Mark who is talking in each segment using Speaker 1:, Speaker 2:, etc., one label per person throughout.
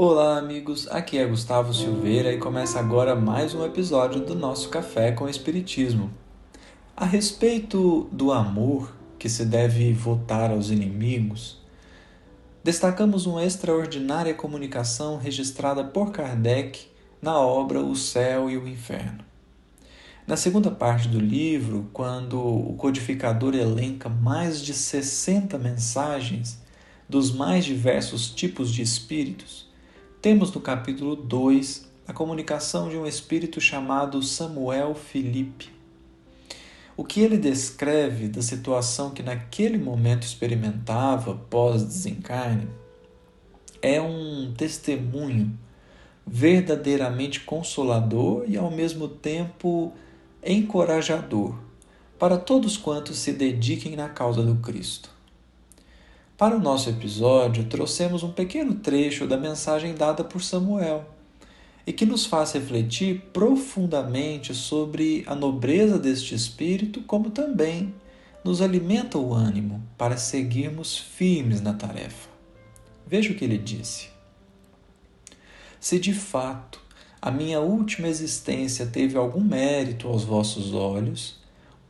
Speaker 1: Olá, amigos. Aqui é Gustavo Silveira e começa agora mais um episódio do nosso Café com Espiritismo. A respeito do amor que se deve votar aos inimigos, destacamos uma extraordinária comunicação registrada por Kardec na obra O Céu e o Inferno. Na segunda parte do livro, quando o codificador elenca mais de 60 mensagens dos mais diversos tipos de espíritos, temos no capítulo 2 a comunicação de um espírito chamado Samuel Felipe. O que ele descreve da situação que naquele momento experimentava pós-desencarne é um testemunho verdadeiramente consolador e ao mesmo tempo encorajador para todos quantos se dediquem na causa do Cristo. Para o nosso episódio, trouxemos um pequeno trecho da mensagem dada por Samuel e que nos faz refletir profundamente sobre a nobreza deste espírito, como também nos alimenta o ânimo para seguirmos firmes na tarefa. Veja o que ele disse. Se de fato a minha última existência teve algum mérito aos vossos olhos,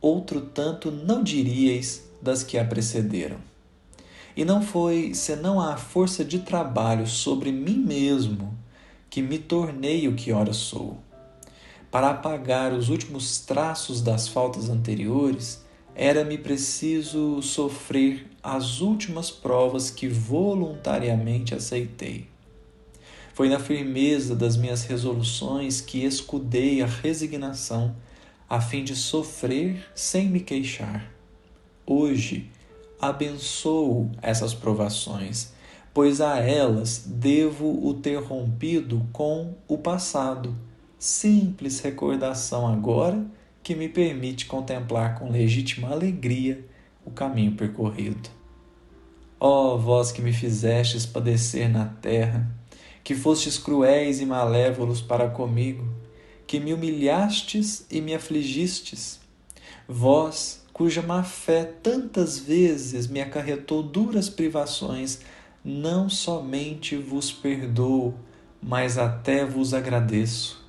Speaker 1: outro tanto não diríeis das que a precederam. E não foi senão a força de trabalho sobre mim mesmo que me tornei o que ora sou. Para apagar os últimos traços das faltas anteriores, era-me preciso sofrer as últimas provas que voluntariamente aceitei. Foi na firmeza das minhas resoluções que escudei a resignação, a fim de sofrer sem me queixar. Hoje, abençoo essas provações, pois a elas devo o ter rompido com o passado. Simples recordação agora que me permite contemplar com legítima alegria o caminho percorrido. Ó oh, vós que me fizestes padecer na terra, que fostes cruéis e malévolos para comigo, que me humilhastes e me afligistes, vós cuja má fé tantas vezes me acarretou duras privações, não somente vos perdoo, mas até vos agradeço.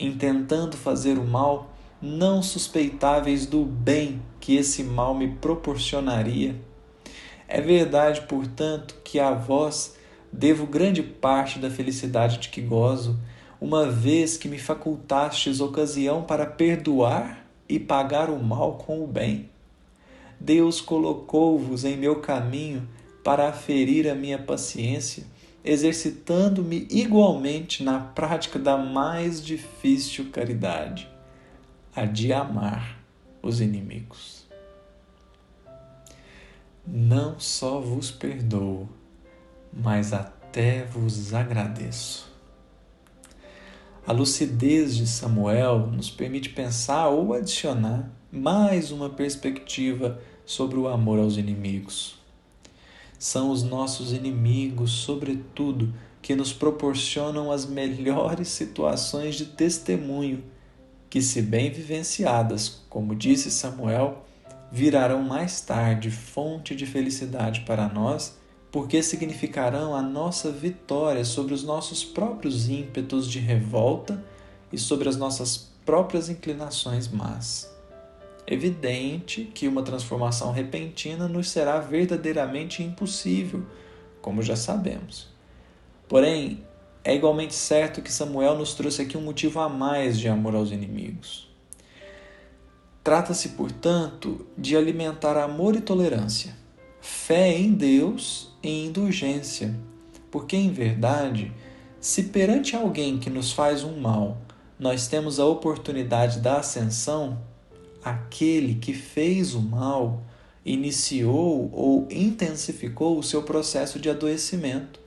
Speaker 1: Intentando fazer o mal, não suspeitáveis do bem que esse mal me proporcionaria. É verdade, portanto, que a vós devo grande parte da felicidade de que gozo, uma vez que me facultastes ocasião para perdoar e pagar o mal com o bem. Deus colocou-vos em meu caminho para aferir a minha paciência, exercitando-me igualmente na prática da mais difícil caridade, a de amar os inimigos. Não só vos perdoo, mas até vos agradeço. A lucidez de Samuel nos permite pensar ou adicionar mais uma perspectiva sobre o amor aos inimigos. São os nossos inimigos, sobretudo, que nos proporcionam as melhores situações de testemunho, que, se bem vivenciadas, como disse Samuel, virarão mais tarde fonte de felicidade para nós porque significarão a nossa vitória sobre os nossos próprios ímpetos de revolta e sobre as nossas próprias inclinações más. Evidente que uma transformação repentina nos será verdadeiramente impossível, como já sabemos. Porém, é igualmente certo que Samuel nos trouxe aqui um motivo a mais de amor aos inimigos. Trata-se, portanto, de alimentar amor e tolerância, fé em Deus em indulgência, porque em verdade, se perante alguém que nos faz um mal, nós temos a oportunidade da ascensão, aquele que fez o mal iniciou ou intensificou o seu processo de adoecimento,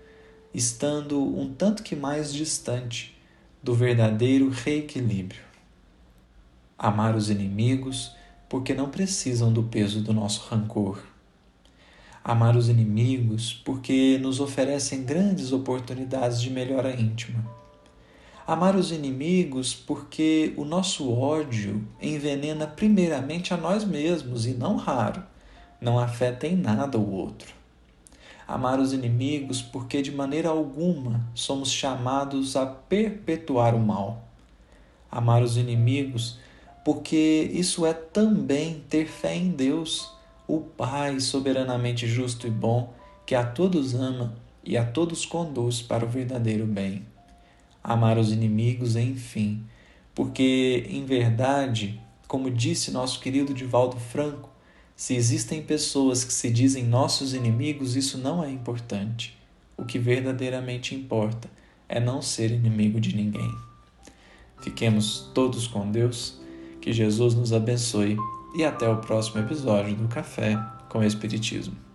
Speaker 1: estando um tanto que mais distante do verdadeiro reequilíbrio. Amar os inimigos porque não precisam do peso do nosso rancor amar os inimigos, porque nos oferecem grandes oportunidades de melhora íntima. Amar os inimigos porque o nosso ódio envenena primeiramente a nós mesmos e não raro, não afeta em nada o outro. amar os inimigos, porque de maneira alguma somos chamados a perpetuar o mal. Amar os inimigos, porque isso é também ter fé em Deus, o Pai soberanamente justo e bom, que a todos ama e a todos conduz para o verdadeiro bem. Amar os inimigos, enfim, porque, em verdade, como disse nosso querido Divaldo Franco, se existem pessoas que se dizem nossos inimigos, isso não é importante. O que verdadeiramente importa é não ser inimigo de ninguém. Fiquemos todos com Deus, que Jesus nos abençoe e até o próximo episódio do Café com Espiritismo.